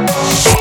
Oh.